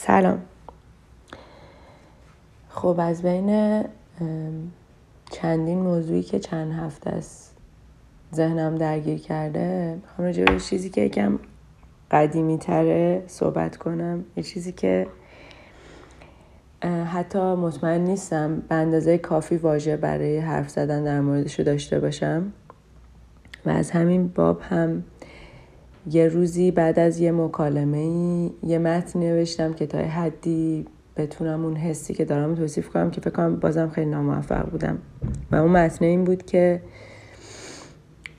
سلام. خب از بین چندین موضوعی که چند هفته است ذهنم درگیر کرده می‌خوام راجع به چیزی که یکم قدیمی تره صحبت کنم. یه چیزی که حتی مطمئن نیستم به اندازه کافی واژه برای حرف زدن در موردش داشته باشم. و از همین باب هم یه روزی بعد از یه مکالمه ای یه متن نوشتم که تا حدی بتونم اون حسی که دارم توصیف کنم که فکر کنم بازم خیلی ناموفق بودم. و اون متن این بود که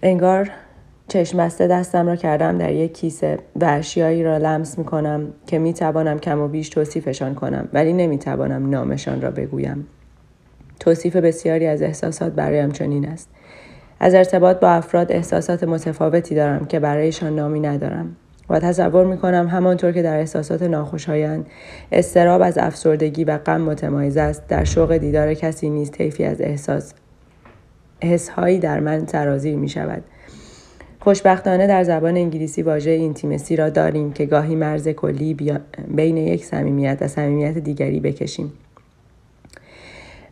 انگار چشمسته دستم را کردم در یک کیسه و اشیایی را لمس می کنم که می توانم کم و بیش توصیفشان کنم ولی نمی توانم نامشان را بگویم. توصیف بسیاری از احساسات برایم چنین است. از ارتباط با افراد احساسات متفاوتی دارم که برایشان نامی ندارم و تصور می کنم همانطور که در احساسات ناخوشایند استراب از افسردگی و غم متمایز است. در شوق دیدار کسی نیز طیفی از احساس حسهایی در من سرازیر می شود خوشبختانه در زبان انگلیسی واژه اینتیمسی را داریم که گاهی مرز کلی بین یک صمیمیت و صمیمیت دیگری بکشیم.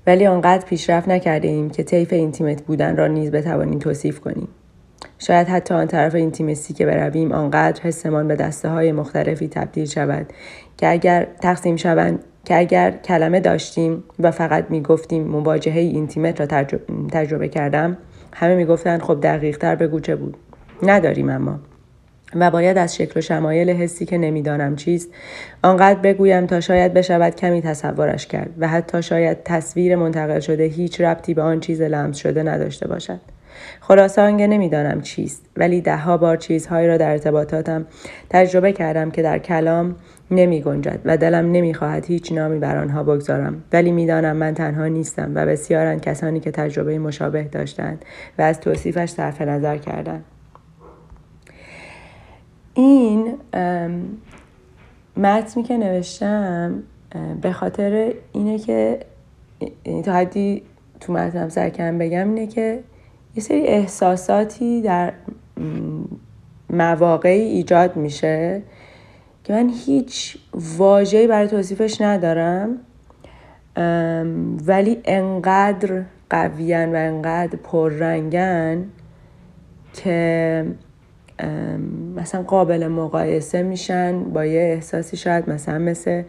ولی آنقدر پیشرفت نکرده ایم که طیف اینتیمت بودن را نیز بتوانیم توصیف کنیم. شاید حتی آن طرف اینتیمسی که برویم آنقدر حسمان به دسته های مختلفی تبدیل شود که اگر تقسیم شوند که اگر کلمه داشتیم و فقط می گفتیم مواجهه اینتیمت را تجربه کردم همه می گفتند خب دقیق تر بگو چه بود. نداریم اما. و باید از شکل و شمایل حسی که نمی‌دانم چیست آنقدر بگویم تا شاید بشود کمی تصورش کرد و حتی شاید تصویر منتقل شده هیچ ربطی به آن چیز لمس شده نداشته باشد. خلاصه آنگه نمی‌دانم چیست ولی دهها بار چیزهایی را در ارتباطاتم تجربه کردم که در کلام نمی گنجد و دلم نمی‌خواهد هیچ نامی بر آنها بگذارم. ولی می‌دانم من تنها نیستم و بسیارند کسانی که تجربه مشابه داشتند و از توصیفش صرف نظر کردند. این متنی که نوشتم به خاطر اینه که تا حدی تو متنم سرکم بگم اینه که یه سری احساساتی در مواقعی ایجاد میشه که من هیچ واجهی برای توصیفش ندارم ولی انقدر قویان و انقدر پررنگن که مثلا قابل مقایسه میشن با یه احساسی شاید مثلا مثل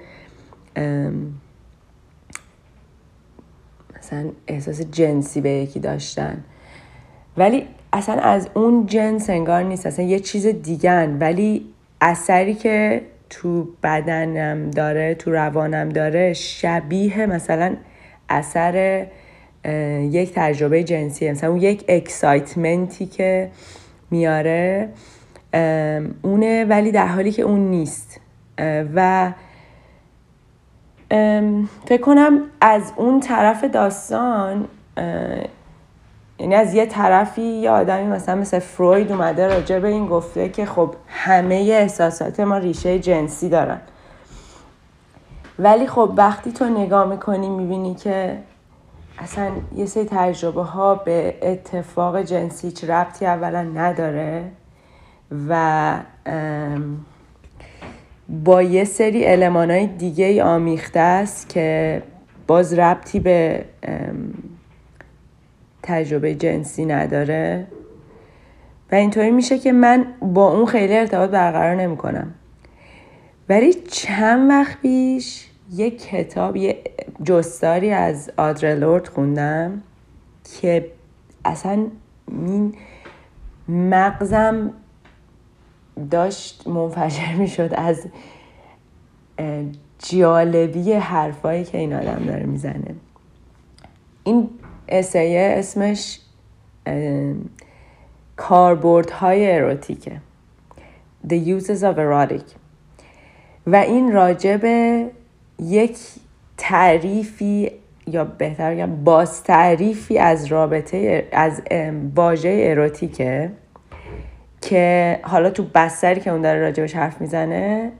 مثلا احساس جنسی به یکی داشتن. ولی اصلا از اون جنس انگار نیست اصلا یه چیز دیگن ولی اثری که تو بدنم داره تو روانم داره شبیه مثلا اثر یک تجربه جنسی مثلا اون یک اکسایتمنتی که میاره اونه ولی در حالی که اون نیست. و فکر کنم از اون طرف داستان یعنی از یه طرفی یه آدمی مثلا مثل فروید اومده راجع به این گفته که خب همه احساسات ما ریشه جنسی دارن. ولی خب وقتی تو نگاه می‌کنی می‌بینی که اصلا یه سری تجربه ها به اتفاق جنسی هیچ ربطی اولا نداره و با یه سری علمان های دیگه ای آمیخته است که باز ربطی به تجربه جنسی نداره و اینطوری میشه که من با اون خیلی ارتباط برقرار نمی کنم ولی چند وقت پیش یه کتاب یه جستاری از آدرلورد خوندم که اصلا این مغزم داشت منفجر می‌شد از جالبی حرفایی که این آدم داره می‌زنه. این اسیه اسمش کاربورد های اروتیکه. The Uses of Erotic. و این راجب یک تعریفی یا بهتر بگم باز تعریفی از رابطه از واژه اروتیکه که حالا تو بستری که اون داره راجبش حرف می‌زنه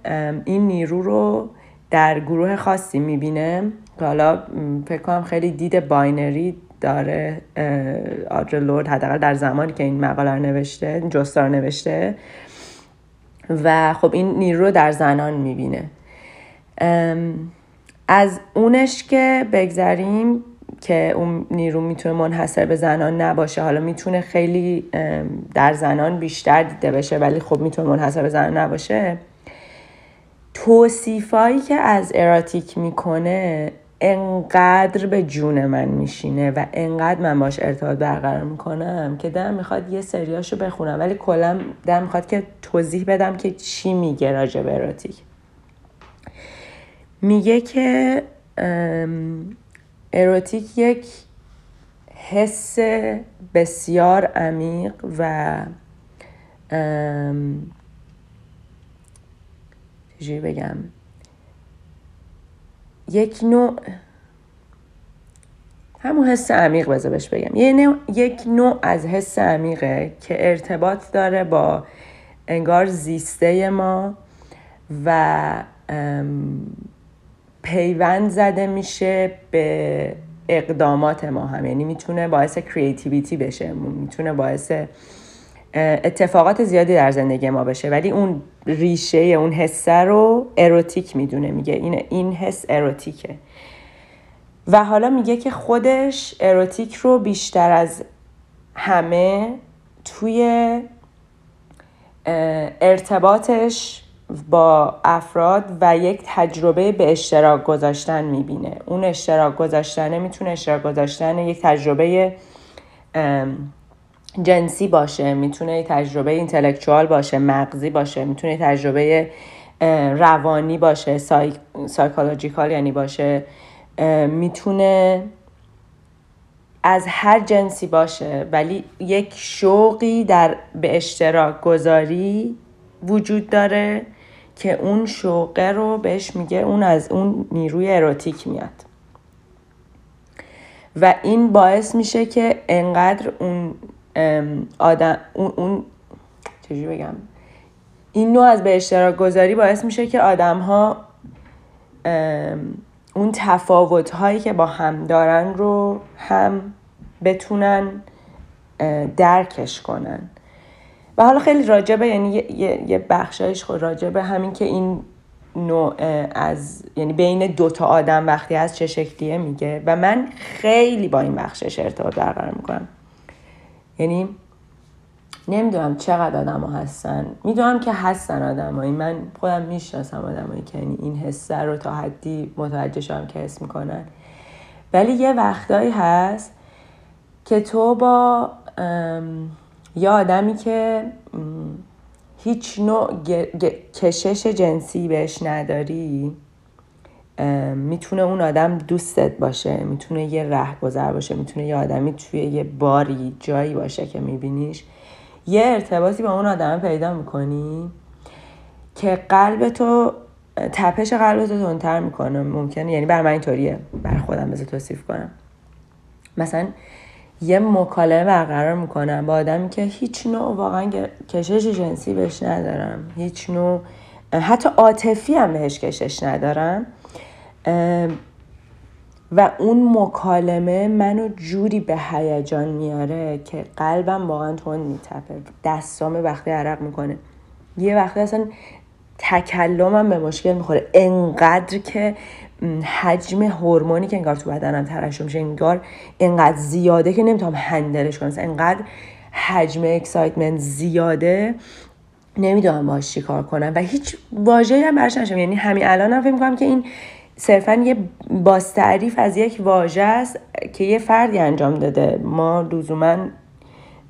این نیرو رو در گروه خاصی می‌بینه که حالا فکر کنم خیلی دید باینری داره آدر لورد حداقل در زمانی که این مقاله رو نوشته جستار نوشته. و خب این نیرو رو در زنان می‌بینه. از اونش که بگذریم که اون نیرو می‌تونه منحصر به زنان نباشه. حالا می‌تونه خیلی در زنان بیشتر دیده بشه ولی خب می‌تونه منحصر به زنان نباشه. توصیفایی که از اراتیک می‌کنه انقدر به جون من میشینه و انقدر من باش ارتباط برقرار می‌کنم که دلم می‌خواد یه سریاشو بخونم. ولی کلا دلم می‌خواد که توضیح بدم که چی میگه راجع اراتیک. میگه که اروتیک یک حس بسیار عمیق و چجوری بگم؟ یک نوع همون حس عمیق بذار بهش بگم. یه نوع، یک نوع از حس عمیقه که ارتباط داره با انگار زیسته ما و پیوند زده میشه به اقدامات ما هم. یعنی می‌تونه باعث کریتیویتی بشه می‌تونه باعث اتفاقات زیادی در زندگی ما بشه. ولی اون ریشه اون حسه رو اروتیک می‌دونه. میگه این این حس اروتیکه و حالا میگه که خودش اروتیک رو بیشتر از همه توی ارتباطش با افراد و یک تجربه به اشتراک گذاشتن می‌بینه. اون اشتراک گذاشتنه می‌تونه اشتراک گذاشتن یک تجربه جنسی باشه می‌تونه تجربه اینتלקچوال باشه مغزی باشه می‌تونه تجربه روانی باشه psy... psychological یعنی باشه. می‌تونه از هر جنسی باشه ولی یک شوقی در به اشتراک گذاری وجود داره. که اون شوقه رو بهش میگه اون از اون نیروی اروتیک میاد. و این باعث میشه که انقدر اون آدم اون, اون چجوری بگم؟ این نوع از به اشتراک گذاری باعث میشه که آدم ها اون تفاوت هایی که با هم دارن رو هم بتونن درکش کنن. و حالا خیلی راجبه یعنی یه, یه بخشایش خود راجبه همین که این نوع از یعنی بین دوتا آدم وقتی از چه شکلیه میگه. و من خیلی با این بخشش ارتباط برقرار می‌کنم. یعنی نمی‌دونم چقدر آدم هستن. می‌دونم که هستن آدمایی. من خودم می‌شناسم آدمایی که یعنی این حسه رو تا حدی متوجه شدم که حس می‌کنن. ولی یه وقتایی هست که تو با یه آدمی که هیچ نوع کشش جنسی بهش نداری می‌تونه اون آدم دوستت باشه می‌تونه یه ره گذر باشه می‌تونه یه آدمی توی یه باری جایی باشه که میبینیش. یه ارتباطی با اون آدم پیدا می‌کنی که قلب تو تپش قلب تو تندتر می‌کنه. ممکنه یعنی بر من اینطوریه. بر خودم بذار توصیف کنم. مثلا یه مکالمه برقرار می‌کنم با آدمی که هیچ نوع واقعا کشش جنسی بهش ندارم. هیچ نوع حتی عاطفی هم بهش کشش ندارم. و اون مکالمه منو جوری به هیجان میاره که قلبم واقعا تون میتپه. دستام وقتی عرق می‌کنه. یه وقتی اصلا تکلمم به مشکل می‌خوره. انقدر که حجم هورمونی که انگار تو بدنم ترشح میشه انگار انقدر زیاده که نمی‌تونم هندلش کنم. انقدر حجم اکسایتمنت زیاده نمی‌دونم باش چی کار کنم. و هیچ واژه‌ای هم برش نشم. یعنی همین الانم هم فکر می‌کنم که این صرفا یه تعریف از یک واژه است که یه فردی انجام داده. ما لزوما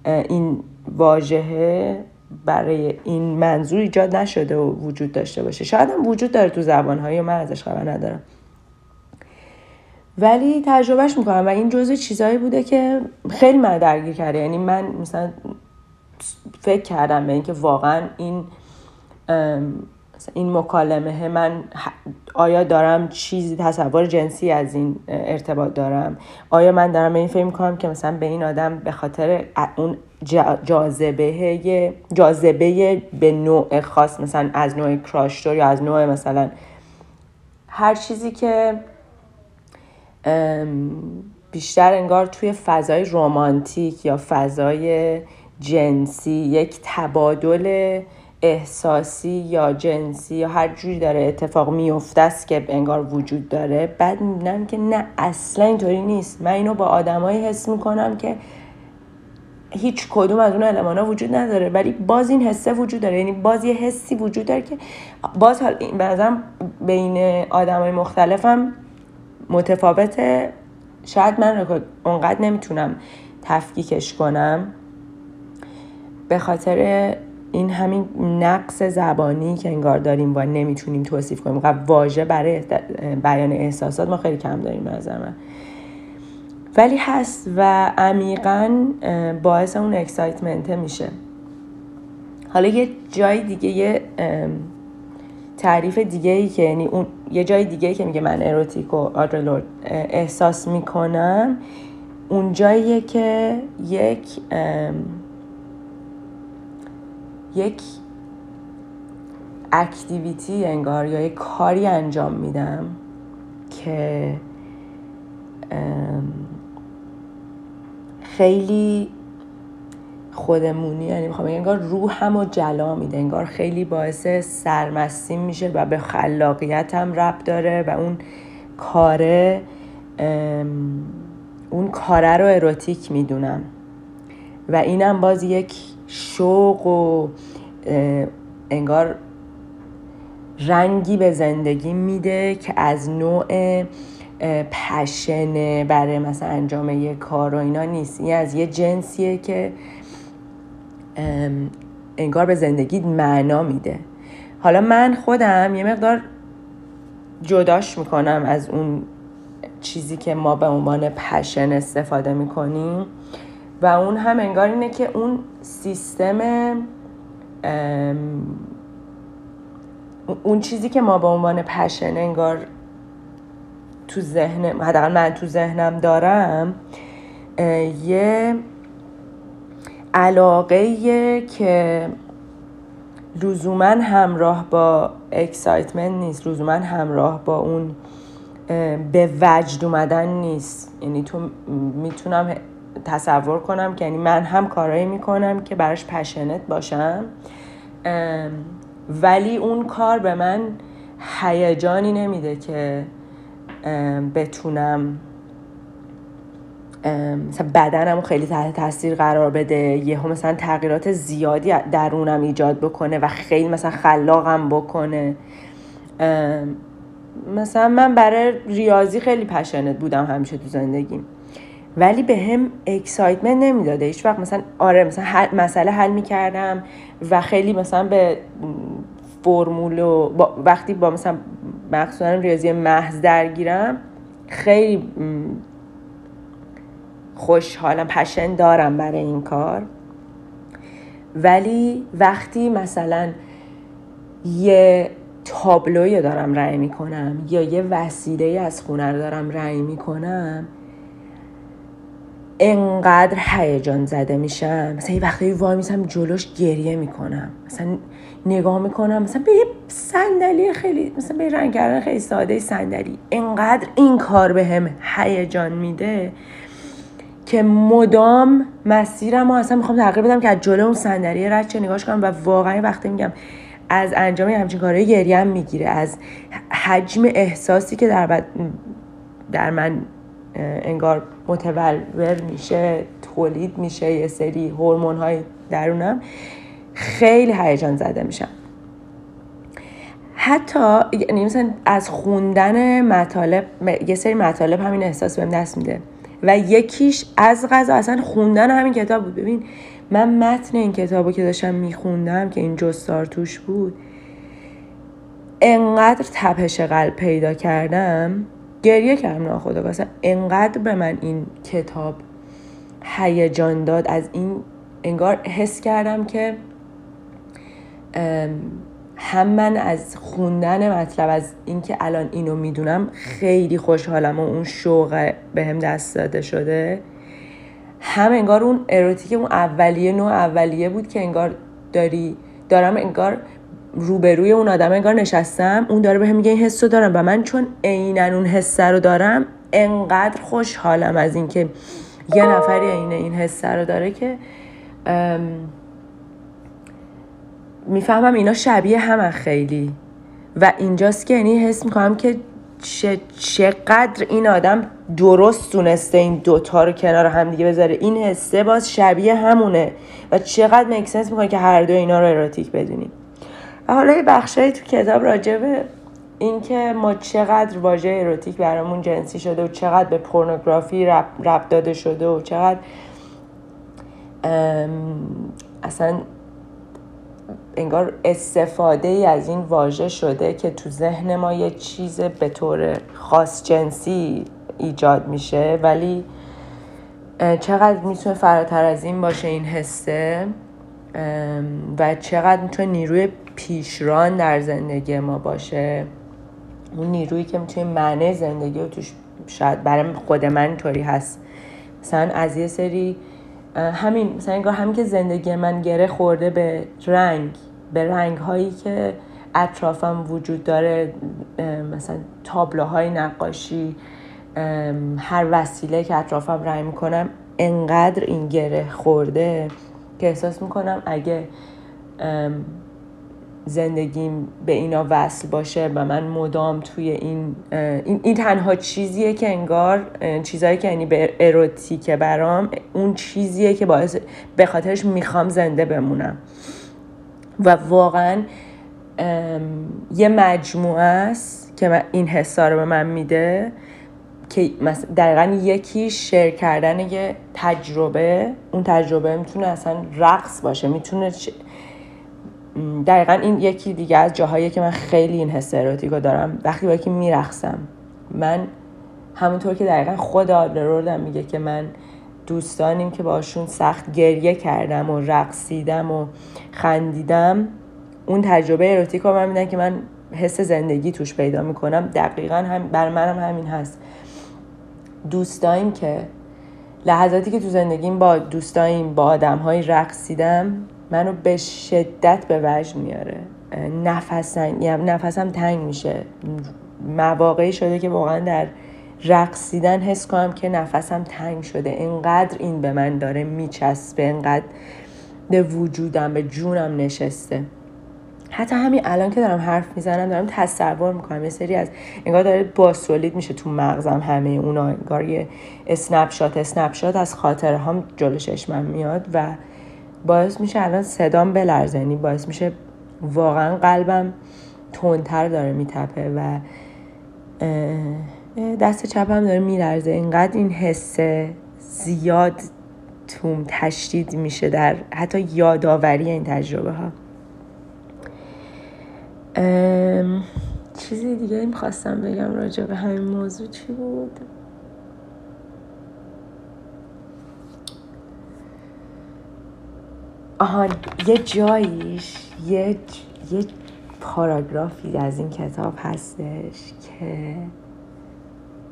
این واژه برای این منظور ایجاد نشده و وجود داشته باشه. شاید هم وجود داره تو زبانهایی و من ازش خبر ندارم. ولی تجربهش می‌کنم و این جزء چیزهایی بوده که خیلی من درگیر کرده. یعنی من مثلا فکر کردم به اینکه واقعا این این مکالمه من آیا دارم چیزی تصور جنسی از این ارتباط دارم؟ آیا من دارم این فکر می‌کنم که مثلا به این آدم به خاطر اون جاذبه جاذبه به نوع خاص مثلا از نوع کراشتور یا از نوع مثلا هر چیزی که بیشتر انگار توی فضای رومانتیک یا فضای جنسی یک تبادل احساسی یا جنسی یا هر جوری داره اتفاق میفته است که انگار وجود داره. بعد می‌بینم که نه اصلا اینطوری نیست. من اینو با آدمایی حس می‌کنم که هیچ کدوم از اون ها وجود نداره. ولی باز این حسه وجود داره. یعنی باز یه حسی وجود داره که باز حال بازم بین آدم های مختلفم متفاوته. شاید من اونقدر نمی‌تونم تفکیکش کنم. به خاطر این همین نقص زبانی که انگار داریم و نمی‌تونیم توصیف کنیم. و واژه برای بیان احساسات ما خیلی کم داریم نظر من. ولی هست و عمیقا باعث اون اکسایتمنت میشه. حالا یه جای دیگه یه تعریف دیگه ای که یعنی اون یه جای دیگه ای که میگه من اروتیک و آدرلورد احساس می‌کنم اون جاییه که یک یک اکتیویتی انگار یا یک کاری انجام میدم که خیلی خودمونی یعنی می‌خوام انگار روحم و جلا میده انگار خیلی باعث سرمستی میشه و به خلاقیتم رب داره و اون کاره اون کاره رو اروتیک می‌دونم. و اینم باز یک شوق و انگار رنگی به زندگی میده که از نوع پشنه برای مثلا انجام یه کار و اینا نیست. این از یه جنسیه که انگار به زندگی معنا میده. حالا من خودم یه مقدار جداش می‌کنم از اون چیزی که ما به عنوان پشن استفاده می‌کنیم. و اون هم انگار اینه که اون سیستم اون چیزی که ما به عنوان passion انگار تو ذهن حداقل من تو ذهنم دارم یه علاقه که لزوما همراه با excitement نیست لزوما همراه با اون به وجد اومدن نیست. یعنی تو می‌تونم تصور کنم که یعنی من هم کارایی می‌کنم که براش passionate باشم. ولی اون کار به من هیجانی نمیده که بتونم مثلا بدنم خیلی تحت تاثیر قرار بده. یه مثلا تغییرات زیادی درونم ایجاد بکنه و خیلی مثلا خلاقم بکنه. مثلا من برای ریاضی خیلی passionate بودم همیشه تو زندگیم. ولی بهم excitement نمی‌داده. هیچ وقت مثلا آره مثلا حل مسئله حل می‌کردم و خیلی مثلا به فرمول و وقتی با مثلا مخصوصا ریاضی محض درگیرم خیلی خوشحالم پشن دارم برای این کار. ولی وقتی مثلا یه تابلوی دارم رأی می‌کنم یا یه وسیله از خونه رو دارم رأی می‌کنم انقدر هیجان زده میشم. مثلا یه وقتی وای میسم جلوش گریه می‌کنم. مثلا نگاه می‌کنم مثلا به یه صندلی خیلی مثلا به رنگ کردن خیلی ساده صندلی. انقدر این کار به هم هیجان میده که مدام مسیرم و اصلا می‌خوام تغییر بدم که از جلو اون صندلی رد چه نگاش کنم و واقعا وقتی میگم از انجام همچین کارهای گریم می‌گیره. از حجم احساسی که در, در من انگار متولور میشه تولید میشه یه سری هورمون های درونم خیلی هیجان زده میشم حتی یعنی مثلا از خوندن مطالب یه سری مطالب همین احساس بهم دست میده و یکیش از غذا اصلا خوندن همین کتاب بود. ببین من متن این کتاب رو که داشتم میخوندم که این جستار توش بود انقدر تپش قلب پیدا کردم گریه کردم ناخدا. اصلا انقدر به من این کتاب هیجان داد. از این انگار حس کردم که هم من از خوندن مطلب از اینکه الان اینو می‌دونم خیلی خوشحالم و اون شوق به هم دست داده شده. هم انگار اون اروتیک اون اولیه نوع اولیه بود که انگار داری دارم انگار روبروی اون آدم انگار نشستم اون داره به هم میگه این حس رو دارم و من چون عینا اون حس رو دارم انقدر خوشحالم از اینکه یه نفری عین این حس رو داره که می‌فهمم اینا شبیه همه خیلی. و اینجاست که یعنی حس می‌کنم که چقدر این آدم درست تونسته این دوتا رو کنار هم دیگه بذاره. این حسه باز شبیه همونه و چقدر مکسنس می‌کنه که هر دو اینا رو اروتیک بدونیم. حالا یه بخشایی تو کتاب راجبه اینکه ما چقدر واژه اروتیک برامون جنسی شده و چقدر به پورنوگرافی رب, داده شده و چقدر اصلا انگار استفاده ای از این واژه شده که تو ذهن ما یه چیز به طور خاص جنسی ایجاد میشه ولی چقدر می‌تونه فراتر از این باشه این حسه؟ و چقدر می‌تونه نیروی پیشران در زندگی ما باشه. اون نیرویی که می‌تونه معنی زندگی رو توش شاید برای خود من اینطوری هست. مثلا از یه سری همین مثلا انگار همین که زندگی من گره خورده به رنگ به رنگ هایی که اطرافم وجود داره مثلا تابلوهای نقاشی هر وسیله که اطرافم رنگ می‌کنم انقدر این گره خورده. که احساس می‌کنم اگه زندگیم به اینا وصل باشه و من مدام توی این این, این تنها چیزیه که انگار چیزایی که یعنی به اروتیکه برام اون چیزیه که باعث به خاطرش می‌خوام زنده بمونم. و واقعا یه مجموعه است که این حسا رو به من میده. که دقیقا یکی شیر کردن یه تجربه اون تجربه می‌تونه اصلا رقص باشه می‌تونه دقیقا این یکی دیگه از جاهایی که من خیلی این حس اروتیکو دارم وقتی با یکی میرقصم من همونطور که دقیقا خود آدلروردم میگه که من دوستانیم که باشون سخت گریه کردم و رقصیدم و خندیدم اون تجربه اروتیک رو من میدن که من حس زندگی توش پیدا می‌کنم. دقیقا هم بر منم همین هست. دوستاییم که لحظاتی که تو زندگیم با دوستاییم با آدم های رقصیدم منو به شدت به وجد میاره. نفسم یعنی نفسم تنگ میشه. مواقعی شده که واقعا در رقصیدن حس کنم که نفسم تنگ شده. انقدر این به من داره میچسبه انقدر به وجودم به جونم نشسته. حتی همین الان که دارم حرف می‌زنم دارم تصور می‌کنم. یه سری از انگار داره باسولید میشه تو مغزم همه اونا. انگار یه اسنپ شات از خاطره هم جلو چشمم میاد و باعث میشه الان صدام بلرزه. یعنی باعث میشه واقعا قلبم تندتر داره میتپه و دست چپم داره میلرزه. اینقدر این حسه زیاد توم تشدید میشه در حتی یادآوری این تجربه ها چیزی دیگه می‌خواستم بگم راجع به همین موضوع چی بود؟ آهان یه جاییش یه, یه پاراگرافی از این کتاب هستش که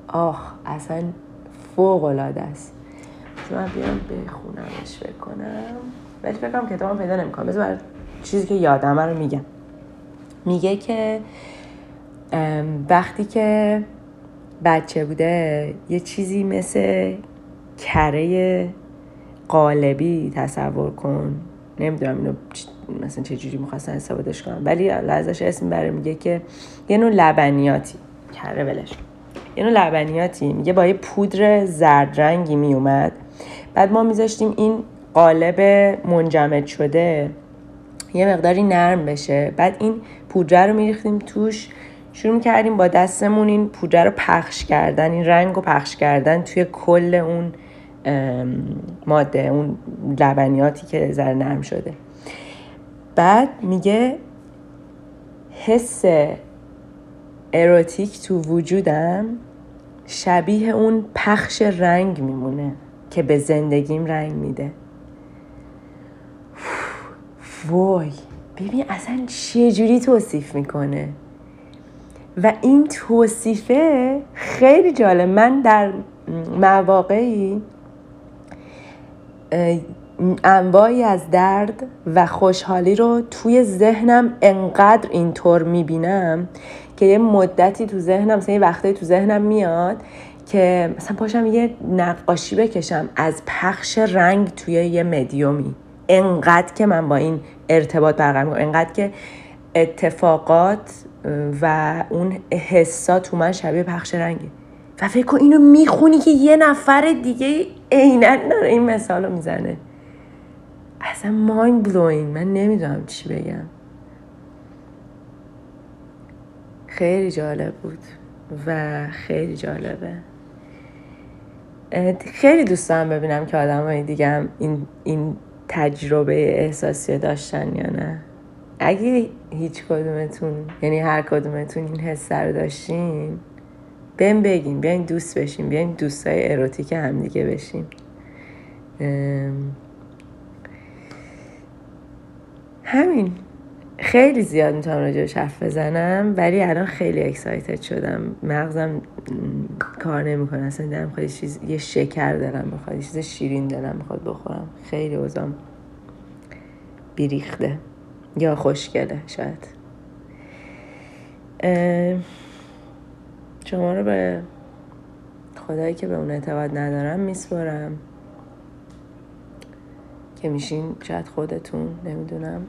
آه اصلا فوق العاده است من بیام بخونمش بکنم. ولی فکرم کتابم پیدا نمی‌کنم. بذار چیزی که یادم رو میگم. میگه که وقتی که بچه بوده یه چیزی مثل کره قالبی تصور کن. نمی‌دونم اینو مثلا چه جوری می‌خواستن استفادهش کنم. ولی ازش اسم بره میگه که یه نوع لبنیاتی. کره ولش یه نوع لبنیاتی. میگه با یه پودر زرد رنگی میومد. بعد ما میذاشتیم این قالب منجمد شده یه مقداری نرم بشه. بعد این پودره رو میریختیم توش. شروع می‌کردیم با دستمون این پودره رو پخش کردن این رنگ رو پخش کردن توی کل اون ماده اون لبنیاتی که ذره نرم شده. بعد میگه حس اروتیک تو وجودم شبیه اون پخش رنگ میمونه که به زندگیم رنگ میده. وای ببین اصلا چه جوری توصیف می‌کنه؟ و این توصیفه خیلی جالب. من در مواقعی انواعی از درد و خوشحالی رو توی ذهنم انقدر اینطور می‌بینم که یه مدتی تو ذهنم مثلا یه وقتایی تو ذهنم میاد که مثلا پاشم یه نقاشی بکشم از پخش رنگ توی یه مدیومی. انقدر که من با این ارتباط برقرار انقدر که اتفاقات و اون حسا تو من شبیه پخش رنگه. و فکر کن اینو می‌خونی که یه نفر دیگه عینا داره این مثال رو می‌زنه. اصلا مایند بلوین من نمی‌دونم چی بگم. خیلی جالب بود و خیلی جالبه. خیلی دوست دارم ببینم که آدم های دیگه این, این تجربه احساسی داشتن یا نه؟ اگه هیچ کدومتون یعنی هر کدومتون این حس رو داشتین بهم بگین بیاین دوست بشین بیاین دوستای اروتیک همدیگه بشین. همین. خیلی زیاد می‌تونم راجبش حرف بزنم ولی الان خیلی اکسایتد شدم. مغزم کار نمی‌کنه اصلا دارم خیلی چیز یه شکر دارم بخواد چیز شیرین دارم بخواد بخورم. خیلی اوزام بیریخته یا خوشگله شاید. شما رو به خدایی که به اون اعتقاد ندارم میسپرم که میشین شاید خودتون نمی‌دونم.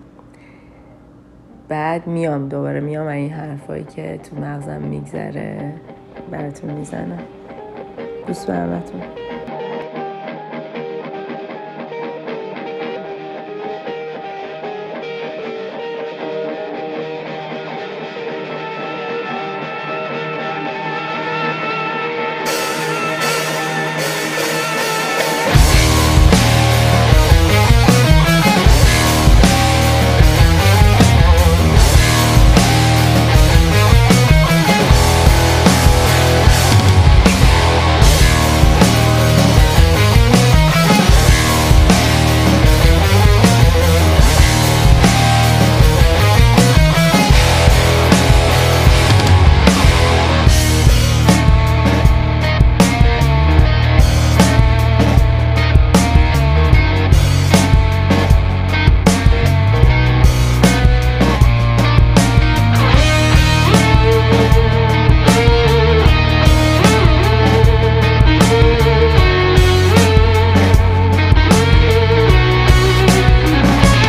بعد میام دوباره میام این حرفایی که تو مغزم میگذره براتون می‌زنم. دوست به